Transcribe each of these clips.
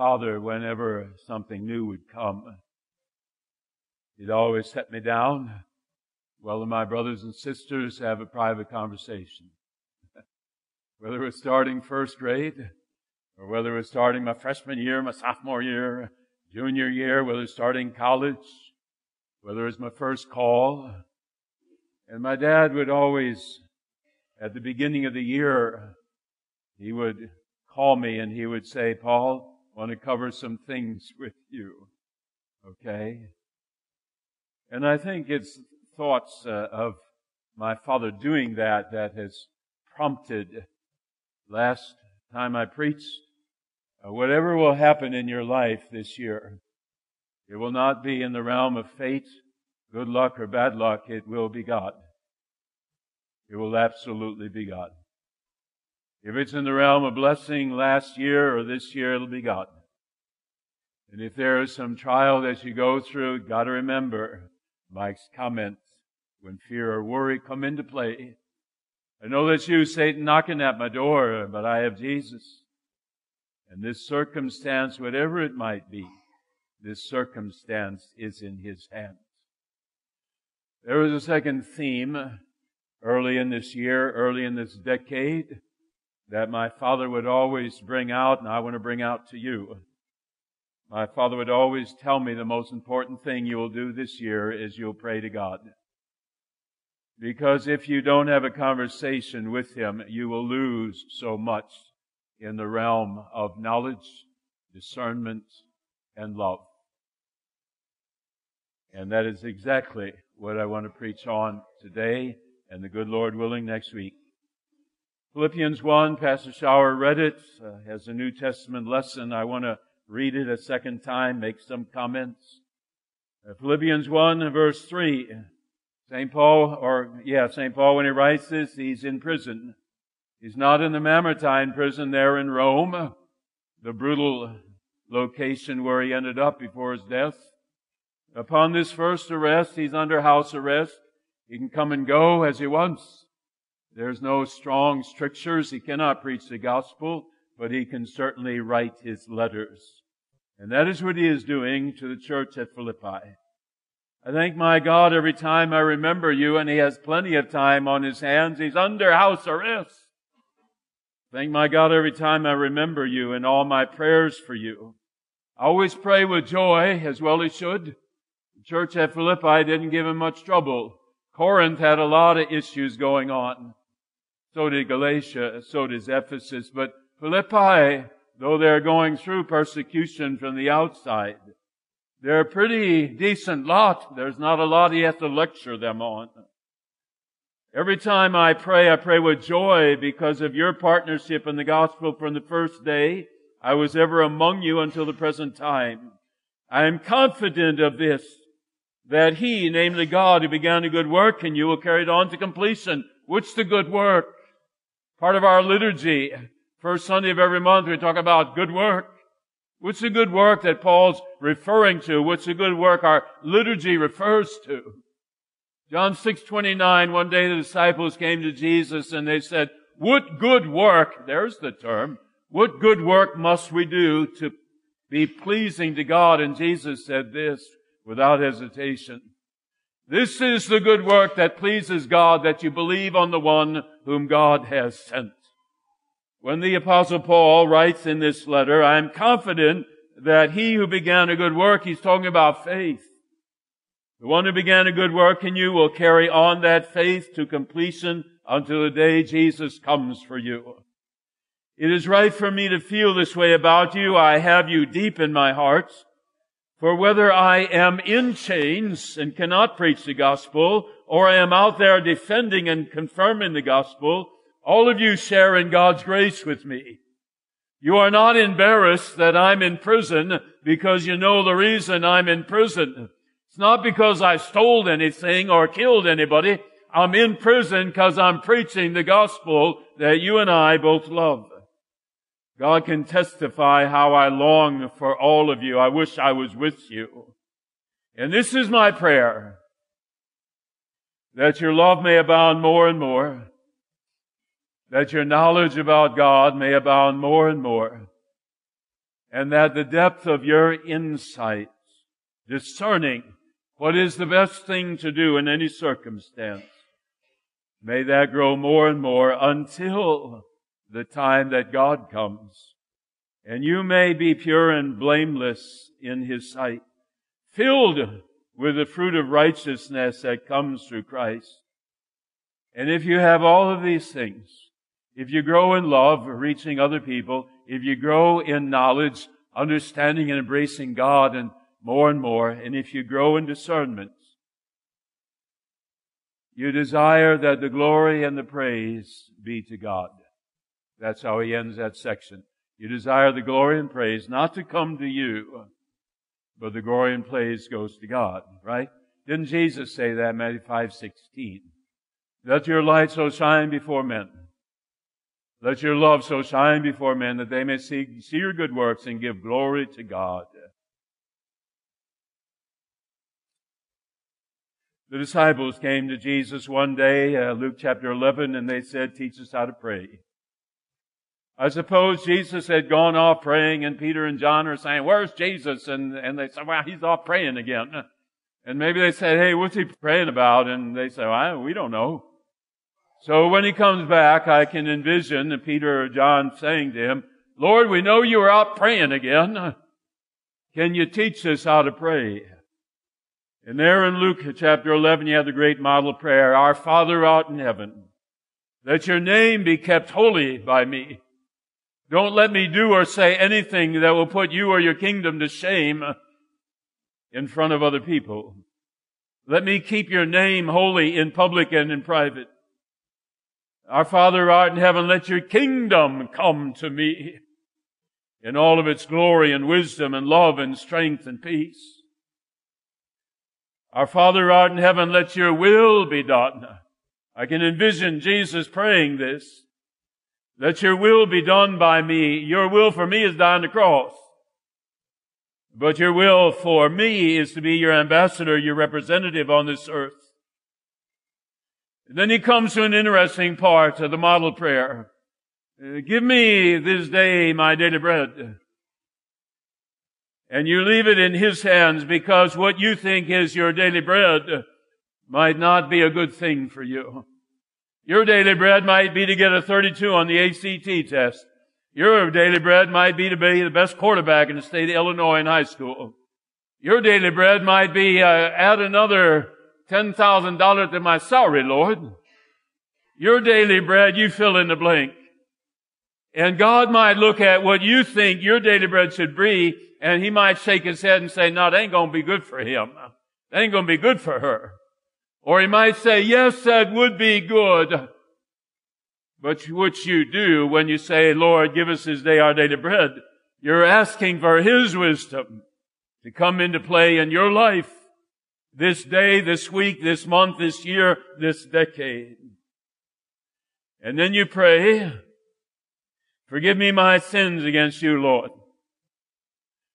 father, whenever something new would come, he'd always set me down. Well, my brothers and sisters have a private conversation. whether it was starting first grade, or whether it was starting my freshman year, my sophomore year, junior year, whether starting college, whether it was my first call. And my dad would always, at the beginning of the year, he would call me and he would say, Paul, want to cover some things with you. Okay? And I think it's thoughts uh, of my father doing that that has prompted last time I preached, uh, whatever will happen in your life this year, it will not be in the realm of fate, good luck or bad luck. It will be God. It will absolutely be God. If it's in the realm of blessing last year or this year, it'll be gotten. And if there is some trial that you go through, got to remember Mike's comments when fear or worry come into play. I know that's you, Satan, knocking at my door, but I have Jesus. And this circumstance, whatever it might be, this circumstance is in his hands. There was a second theme early in this year, early in this decade, that my father would always bring out, and I want to bring out to you. My father would always tell me the most important thing you will do this year is you'll pray to God. Because if you don't have a conversation with Him, you will lose so much in the realm of knowledge, discernment, and love. And that is exactly what I want to preach on today and the good Lord willing next week. Philippians 1, Pastor Shower read it uh, as a New Testament lesson. I want to read it a second time, make some comments. Uh, Philippians 1, verse 3. St. Paul, or yeah, St. Paul, when he writes this, he's in prison. He's not in the Mamertine prison there in Rome, the brutal location where he ended up before his death. Upon this first arrest, he's under house arrest. He can come and go as he wants. There's no strong strictures. He cannot preach the gospel, but he can certainly write his letters. And that is what he is doing to the church at Philippi. I thank my God every time I remember you, and he has plenty of time on his hands. He's under house arrest. Thank my God every time I remember you and all my prayers for you. I always pray with joy, as well as should. The church at Philippi didn't give him much trouble. Corinth had a lot of issues going on. So did Galatia, so does Ephesus. But Philippi, though they're going through persecution from the outside, they're a pretty decent lot. There's not a lot you have to lecture them on. Every time I pray, I pray with joy because of your partnership in the gospel from the first day I was ever among you until the present time. I am confident of this, that He, namely God, who began a good work in you will carry it on to completion. What's the good work? Part of our liturgy, first Sunday of every month, we talk about good work. What's the good work that Paul's referring to? What's the good work our liturgy refers to? John 6:29 one day the disciples came to Jesus and they said, "What good work, there's the term, what good work must we do to be pleasing to God?" And Jesus said this without hesitation. This is the good work that pleases God, that you believe on the one whom God has sent. When the apostle Paul writes in this letter, I am confident that he who began a good work, he's talking about faith. The one who began a good work in you will carry on that faith to completion until the day Jesus comes for you. It is right for me to feel this way about you. I have you deep in my heart. For whether I am in chains and cannot preach the gospel, or I am out there defending and confirming the gospel, all of you share in God's grace with me. You are not embarrassed that I'm in prison because you know the reason I'm in prison. It's not because I stole anything or killed anybody. I'm in prison because I'm preaching the gospel that you and I both love. God can testify how I long for all of you. I wish I was with you. And this is my prayer. That your love may abound more and more. That your knowledge about God may abound more and more. and that the depth of your insight, discerning what is the best thing to do in any circumstance, may that grow more and more until the time that God comes. And you may be pure and blameless in His sight, filled with the fruit of righteousness that comes through Christ. And if you have all of these things, if you grow in love, reaching other people, if you grow in knowledge, understanding and embracing God and more and more, and if you grow in discernment, you desire that the glory and the praise be to God. That's how he ends that section. You desire the glory and praise not to come to you, but the glory and praise goes to God, right? Didn't Jesus say that, Matthew 5, 16? Let your light so shine before men. Let your love so shine before men that they may see, see your good works and give glory to God. The disciples came to Jesus one day, uh, Luke chapter 11, and they said, teach us how to pray. I suppose Jesus had gone off praying and Peter and John are saying, where's Jesus? And, and they said, well, he's off praying again. And maybe they said, hey, what's he praying about? And they said, well, we don't know. So when he comes back, I can envision Peter or John saying to him, Lord, we know you are out praying again. Can you teach us how to pray? And there in Luke chapter 11, you have the great model prayer, Our Father out in heaven, that your name be kept holy by me. Don't let me do or say anything that will put you or your kingdom to shame in front of other people. Let me keep your name holy in public and in private. Our Father art in heaven, let your kingdom come to me in all of its glory and wisdom and love and strength and peace. Our Father art in heaven, let your will be done. I can envision Jesus praying this. Let your will be done by me. Your will for me is on the cross. But your will for me is to be your ambassador, your representative on this earth. And then he comes to an interesting part of the model prayer. Uh, give me this day my daily bread and you leave it in His hands because what you think is your daily bread might not be a good thing for you. Your daily bread might be to get a 32 on the ACT test. Your daily bread might be to be the best quarterback in the state of Illinois in high school. Your daily bread might be uh, add another $10,000 to my salary, Lord. Your daily bread, you fill in the blank. And God might look at what you think your daily bread should be and he might shake his head and say, no, that ain't to be good for him. That ain't to be good for her. Or he might say, yes, that would be good. But what you do when you say, Lord, give us this day our daily bread, you're asking for his wisdom to come into play in your life this day, this week, this month, this year, this decade. And then you pray, forgive me my sins against you, Lord.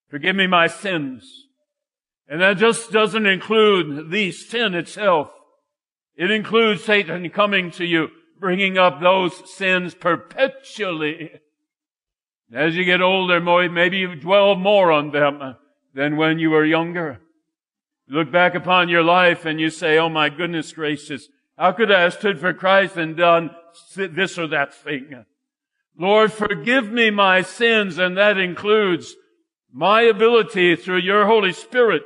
Forgive me my sins. And that just doesn't include the sin itself. It includes Satan coming to you, bringing up those sins perpetually. As you get older, maybe you dwell more on them than when you were younger. You look back upon your life and you say, oh my goodness gracious, how could I have stood for Christ and done this or that thing? Lord, forgive me my sins, and that includes my ability through your Holy Spirit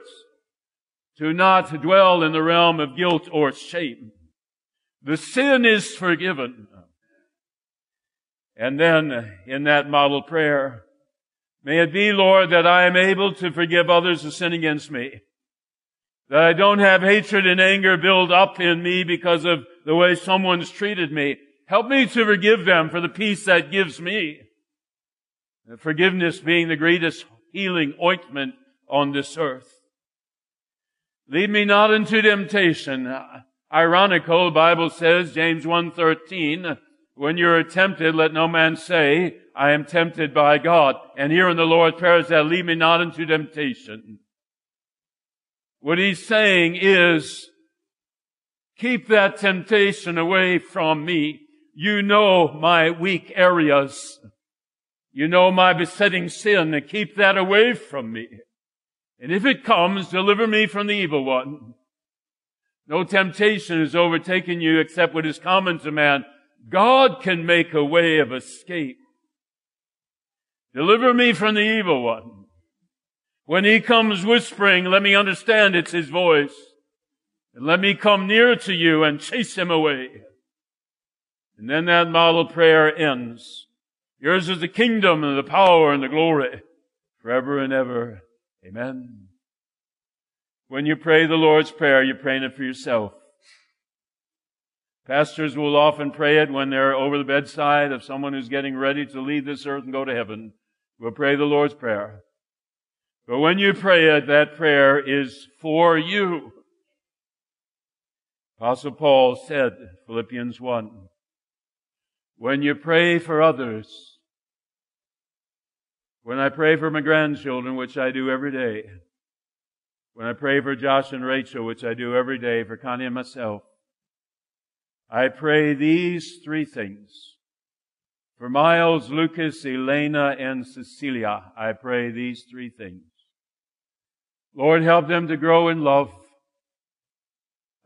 to not dwell in the realm of guilt or shame. The sin is forgiven. And then in that model prayer, may it be, Lord, that I am able to forgive others who sin against me. That I don't have hatred and anger build up in me because of the way someone's treated me. Help me to forgive them for the peace that gives me. Forgiveness being the greatest healing ointment on this earth. Lead me not into temptation. Ironical, Bible says, James 1.13, when you're tempted, let no man say, I am tempted by God. And here in the Lord's Prayer is that lead me not into temptation. What he's saying is, keep that temptation away from me. You know my weak areas. You know my besetting sin keep that away from me. And if it comes, deliver me from the evil one. No temptation has overtaken you except what is common to man. God can make a way of escape. Deliver me from the evil one. When he comes whispering, let me understand it's his voice. And let me come near to you and chase him away. And then that model prayer ends. Yours is the kingdom and the power and the glory forever and ever. Amen. When you pray the Lord's Prayer, you're praying it for yourself. Pastors will often pray it when they're over the bedside of someone who's getting ready to leave this earth and go to heaven. We'll pray the Lord's Prayer. But when you pray it, that prayer is for you. Apostle Paul said, Philippians 1, when you pray for others, when I pray for my grandchildren, which I do every day, when I pray for Josh and Rachel, which I do every day, for Connie and myself, I pray these three things. For Miles, Lucas, Elena, and Cecilia, I pray these three things. Lord, help them to grow in love.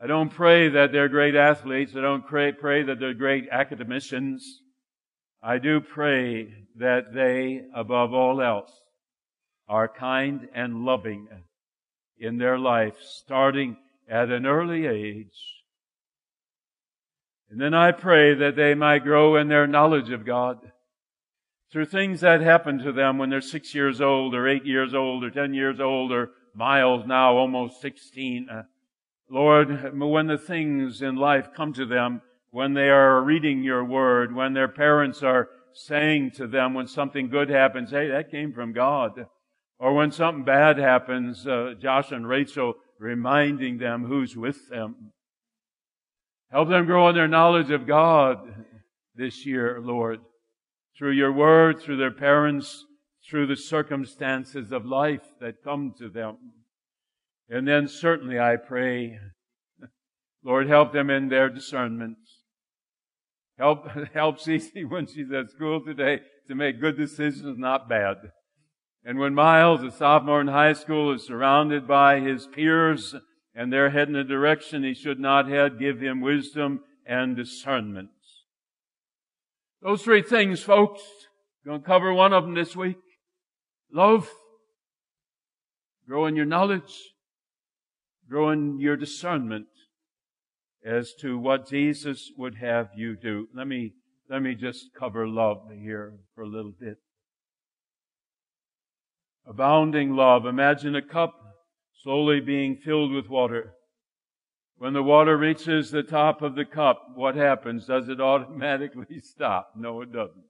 I don't pray that they're great athletes. I don't pray, that they're great academicians. I do pray that they, above all else, are kind and loving in their life, starting at an early age. And then I pray that they might grow in their knowledge of God through things that happen to them when they're six years old or eight years old or ten years old or Miles now almost 16. Uh, Lord, when the things in life come to them, when they are reading your word, when their parents are saying to them when something good happens, hey, that came from God. Or when something bad happens, uh, Josh and Rachel reminding them who's with them. Help them grow in their knowledge of God this year, Lord, through your word, through their parents, through the circumstances of life that come to them. And then certainly I pray, Lord, help them in their discernment. Help, help Cece when she's at school today to make good decisions, not bad. And when Miles, a sophomore in high school, is surrounded by his peers and they're heading a direction he should not head, give him wisdom and discernment. Those three things, folks. Going to cover one of them this week. Love. Grow in your knowledge. Grow in your discernment as to what Jesus would have you do. Let me, let me just cover love here for a little bit. Abounding love. Imagine a cup slowly being filled with water. When the water reaches the top of the cup, what happens? Does it automatically stop? No, it doesn't.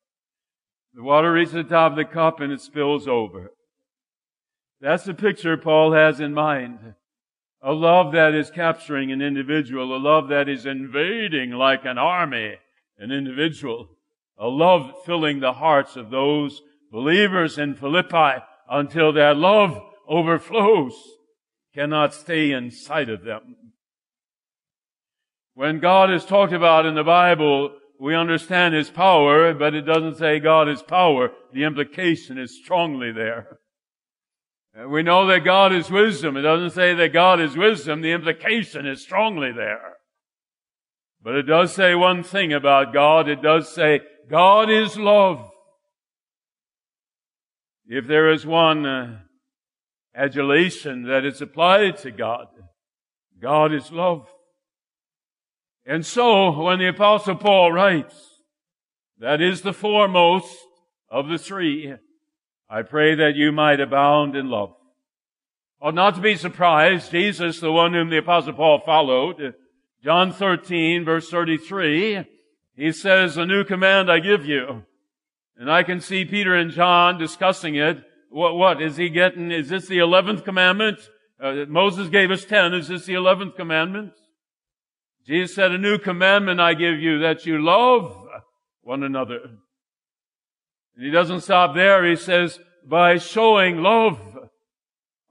The water reaches the top of the cup and it spills over. That's the picture Paul has in mind. A love that is capturing an individual, a love that is invading like an army, an individual, a love filling the hearts of those believers in Philippi until that love overflows cannot stay inside of them. When God is talked about in the Bible, we understand His power, but it doesn't say God is power. The implication is strongly there. We know that God is wisdom. It doesn't say that God is wisdom. The implication is strongly there. But it does say one thing about God. It does say God is love. If there is one uh, adulation that is applied to God. God is love. And so, when the apostle Paul writes, that is the foremost of the three, I pray that you might abound in love. Ought not to be surprised, Jesus, the one whom the apostle Paul followed, John 13 verse 33, he says, a new command I give you. And I can see Peter and John discussing it what, what is he getting? Is this the 11th commandment? Uh, Moses gave us 10. Is this the 11th commandment? Jesus said, a new commandment I give you that you love one another. And he doesn't stop there. He says, by showing love,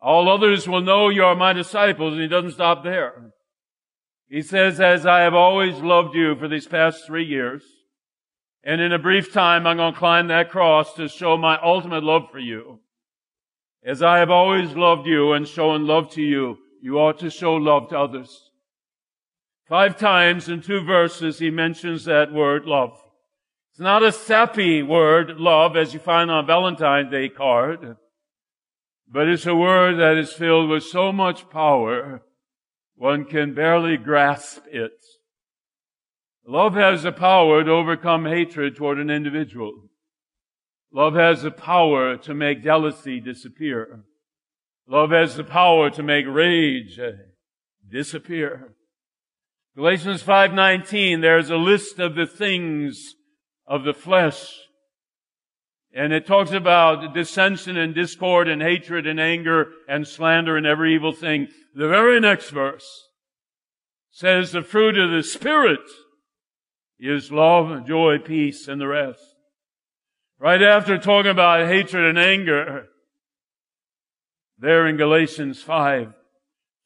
all others will know you are my disciples. And he doesn't stop there. He says, as I have always loved you for these past three years, And in a brief time, I'm going to climb that cross to show my ultimate love for you. As I have always loved you and shown love to you, you ought to show love to others. Five times in two verses, he mentions that word love. It's not a sappy word, love, as you find on Valentine's Day card, but it's a word that is filled with so much power, one can barely grasp it. Love has the power to overcome hatred toward an individual. Love has the power to make jealousy disappear. Love has the power to make rage disappear. Galatians 5:19 there's a list of the things of the flesh and it talks about dissension and discord and hatred and anger and slander and every evil thing. The very next verse says the fruit of the Spirit is love, joy, peace, and the rest. Right after talking about hatred and anger, there in Galatians 5,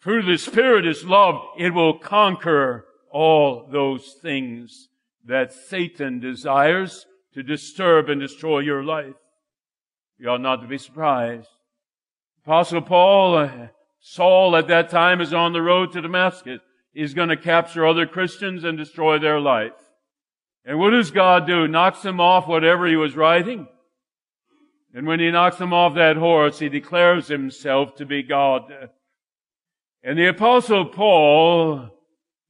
through the Spirit is love. It will conquer all those things that Satan desires to disturb and destroy your life. You ought not to be surprised. Apostle Paul, uh, Saul at that time is on the road to Damascus. He's going to capture other Christians and destroy their life. And what does God do? Knocks him off whatever he was riding. And when he knocks him off that horse, he declares himself to be God. And the apostle Paul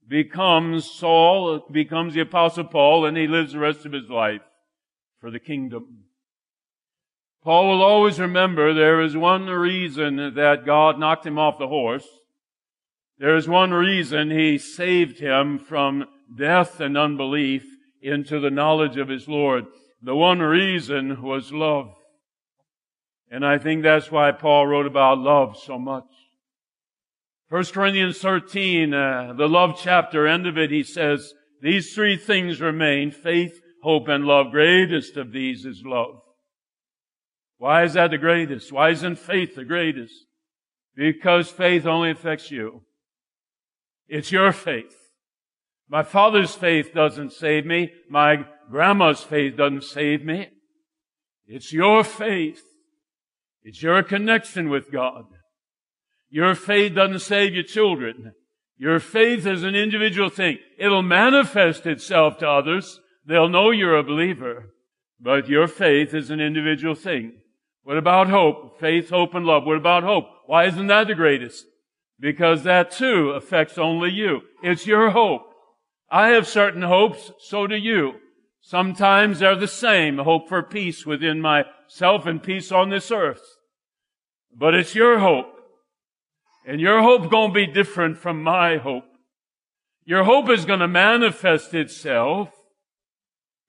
becomes Saul, becomes the apostle Paul, and he lives the rest of his life for the kingdom. Paul will always remember there is one reason that God knocked him off the horse. There is one reason he saved him from death and unbelief into the knowledge of his Lord. The one reason was love. And I think that's why Paul wrote about love so much. 1 Corinthians 13, uh, the love chapter, end of it, he says, these three things remain, faith, hope, and love. Greatest of these is love. Why is that the greatest? Why isn't faith the greatest? Because faith only affects you. It's your faith. My father's faith doesn't save me. My grandma's faith doesn't save me. It's your faith. It's your connection with God. Your faith doesn't save your children. Your faith is an individual thing. It'll manifest itself to others. They'll know you're a believer. But your faith is an individual thing. What about hope? Faith, hope, and love. What about hope? Why isn't that the greatest? Because that too affects only you. It's your hope. I have certain hopes, so do you. Sometimes they're the same, hope for peace within myself and peace on this earth. But it's your hope. And your hope gonna be different from my hope. Your hope is gonna manifest itself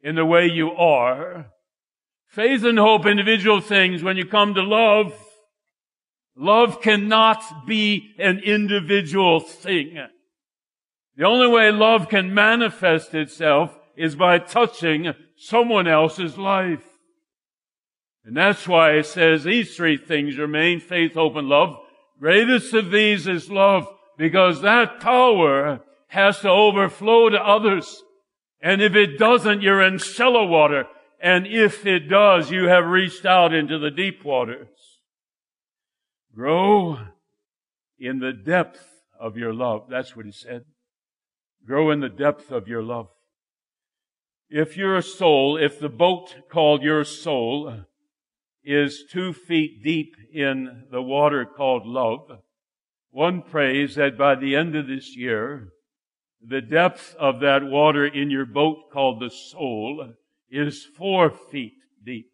in the way you are. Faith and hope, individual things, when you come to love, love cannot be an individual thing. The only way love can manifest itself is by touching someone else's life. And that's why it says these three things remain, faith, hope, and love. Greatest of these is love, because that power has to overflow to others. And if it doesn't, you're in shallow water. And if it does, you have reached out into the deep waters. Grow in the depth of your love. That's what he said. Grow in the depth of your love. If your soul, if the boat called your soul is two feet deep in the water called love, one prays that by the end of this year, the depth of that water in your boat called the soul is four feet deep.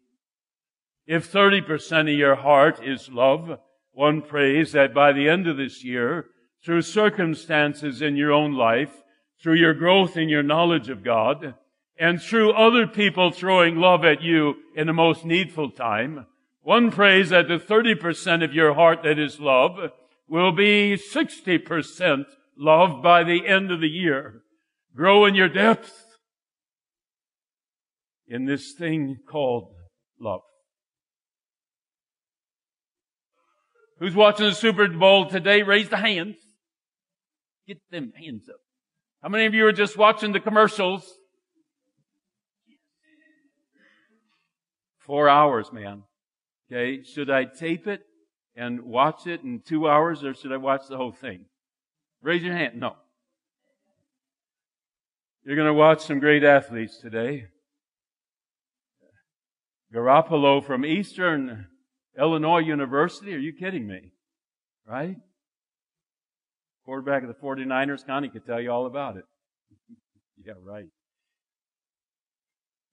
If 30% of your heart is love, one prays that by the end of this year, through circumstances in your own life, through your growth in your knowledge of God, and through other people throwing love at you in the most needful time, one prays that the 30% of your heart that is love will be 60% love by the end of the year. Grow in your depth in this thing called love. Who's watching the Super Bowl today? Raise the hands. Get them hands up. How many of you are just watching the commercials? Four hours, man. Okay. Should I tape it and watch it in two hours or should I watch the whole thing? Raise your hand. No. You're going to watch some great athletes today. Garoppolo from Eastern Illinois University. Are you kidding me? Right? Quarterback of the 49ers, Connie could tell you all about it. yeah, right.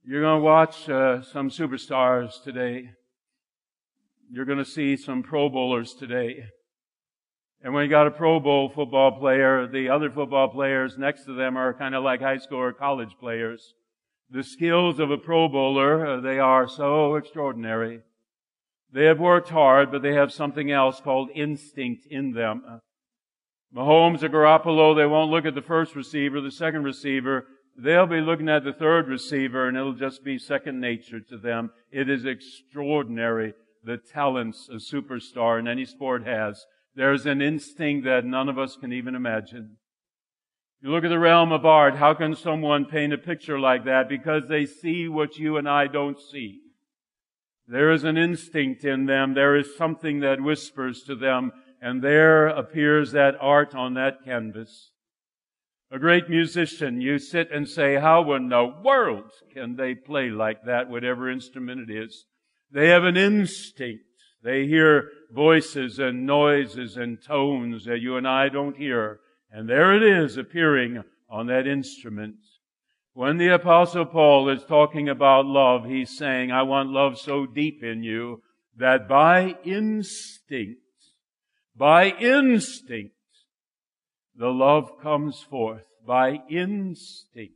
You're going to watch uh, some superstars today. You're going to see some Pro Bowlers today. And when you got a Pro Bowl football player, the other football players next to them are kind of like high school or college players. The skills of a Pro Bowler, uh, they are so extraordinary. They have worked hard, but they have something else called instinct in them. Uh, Mahomes or Garoppolo, they won't look at the first receiver, the second receiver. They'll be looking at the third receiver and it'll just be second nature to them. It is extraordinary the talents a superstar in any sport has. There's an instinct that none of us can even imagine. You look at the realm of art, how can someone paint a picture like that? Because they see what you and I don't see. There is an instinct in them. There is something that whispers to them and there appears that art on that canvas. A great musician, you sit and say, how in the world can they play like that, whatever instrument it is? They have an instinct. They hear voices and noises and tones that you and I don't hear. And there it is appearing on that instrument. When the apostle Paul is talking about love, he's saying, I want love so deep in you that by instinct by instinct, the love comes forth. By instinct.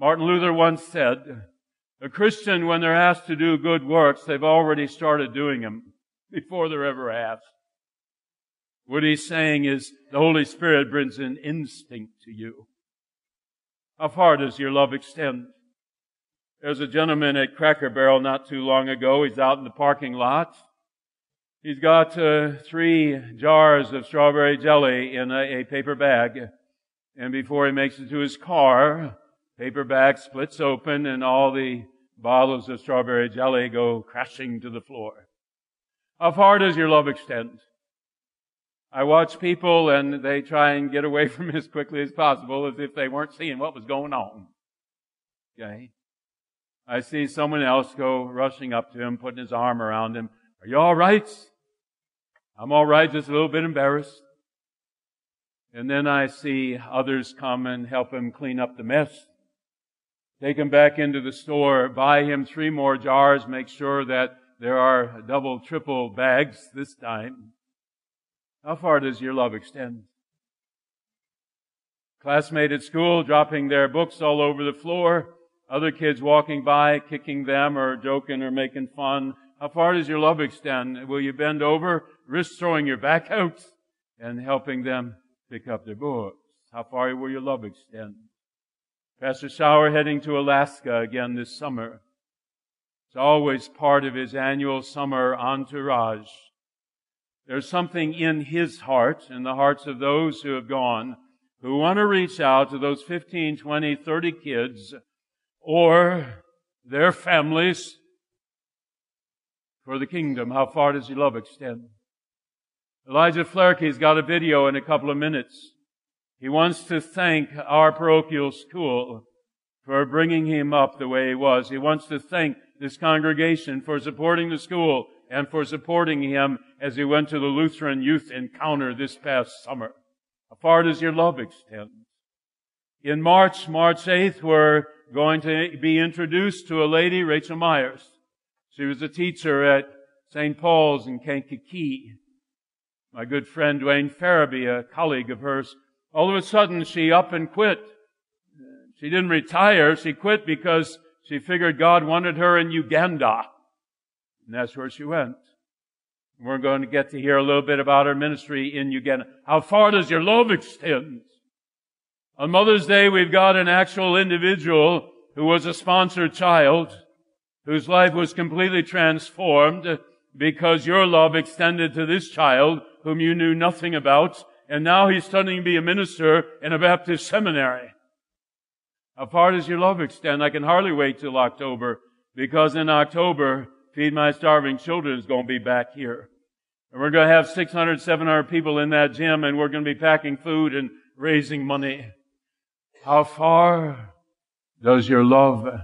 Martin Luther once said, a Christian, when they're asked to do good works, they've already started doing them before they're ever asked. What he's saying is the Holy Spirit brings an instinct to you. How far does your love extend? There's a gentleman at Cracker Barrel not too long ago. He's out in the parking lot. He's got uh, three jars of strawberry jelly in a, a, paper bag. And before he makes it to his car, paper bag splits open and all the bottles of strawberry jelly go crashing to the floor. How far does your love extend? I watch people and they try and get away from me as quickly as possible as if they weren't seeing what was going on. Okay? I see someone else go rushing up to him, putting his arm around him, are you all right? I'm all right, just a little bit embarrassed. And then I see others come and help him clean up the mess. Take him back into the store, buy him three more jars, make sure that there are double, triple bags this time. How far does your love extend? Classmate at school dropping their books all over the floor. Other kids walking by, kicking them or joking or making fun. How far does your love extend? Will you bend over, risk throwing your back out, and helping them pick up their books? How far will your love extend? Pastor Sauer heading to Alaska again this summer. It's always part of his annual summer entourage. There's something in his heart, in the hearts of those who have gone, who want to reach out to those 15, 20, 30 kids or their families for the kingdom. How far does your love extend? Elijah Flaherty's got a video in a couple of minutes. He wants to thank our parochial school for bringing him up the way he was. He wants to thank this congregation for supporting the school and for supporting him as he went to the Lutheran Youth Encounter this past summer. How far does your love extend? In March, March 8th, we're going to be introduced to a lady, Rachel Myers. She was a teacher at St. Paul's in Kankakee. My good friend Dwayne Farabee, a colleague of hers, all of a sudden she up and quit. She didn't retire. She quit because she figured God wanted her in Uganda. And that's where she went. We're going to get to hear a little bit about her ministry in Uganda. How far does your love extend? On Mother's Day, we've got an actual individual who was a sponsored child whose life was completely transformed because your love extended to this child whom you knew nothing about, and now he's studying to be a minister in a Baptist seminary. How far does your love extend? I can hardly wait till October because in October, Feed My Starving Children is going to be back here. And we're going to have 600, 700 people in that gym and we're going to be packing food and raising money. How far does your love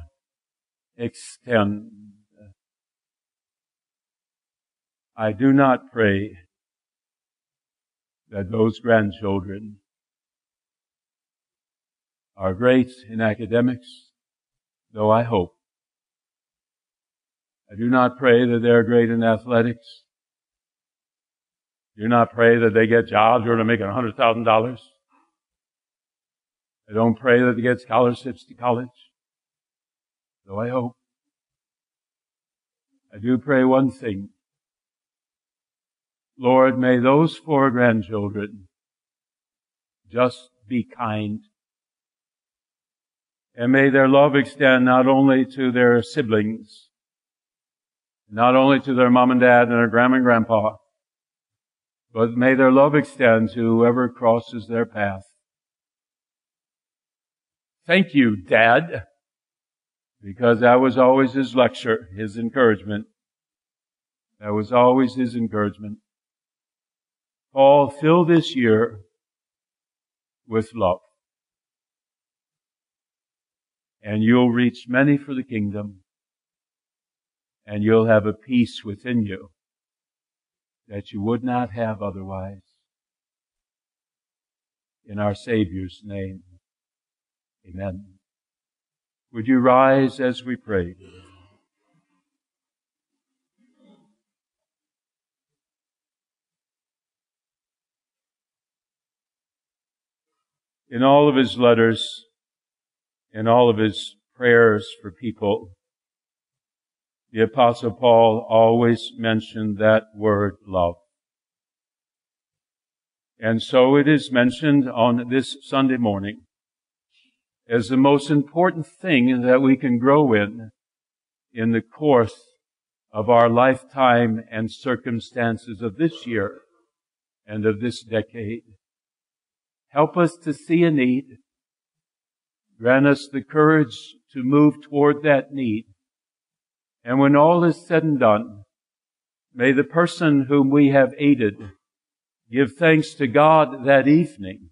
extend? I do not pray that those grandchildren are great in academics, though I hope. I do not pray that they're great in athletics. Do not pray that they get jobs or to make $100,000. I don't pray that they get scholarships to college, though I hope. I do pray one thing. Lord, may those four grandchildren just be kind. And may their love extend not only to their siblings, not only to their mom and dad and their grandma and grandpa, but may their love extend to whoever crosses their path. Thank you, Dad, because that was always his lecture, his encouragement. That was always his encouragement. Paul, fill this year with love. And you'll reach many for the kingdom. And you'll have a peace within you that you would not have otherwise. In our Savior's name. Amen. Would you rise as we pray? In all of his letters, in all of his prayers for people, the apostle Paul always mentioned that word love. And so it is mentioned on this Sunday morning as the most important thing that we can grow in in the course of our lifetime and circumstances of this year and of this decade. Help us to see a need. Grant us the courage to move toward that need and when all is said and done, may the person whom we have aided give thanks to God that evening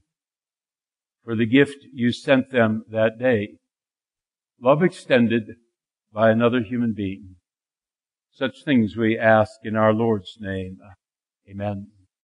for the gift you sent them that day. Love extended by another human being. Such things we ask in our Lord's name. Amen.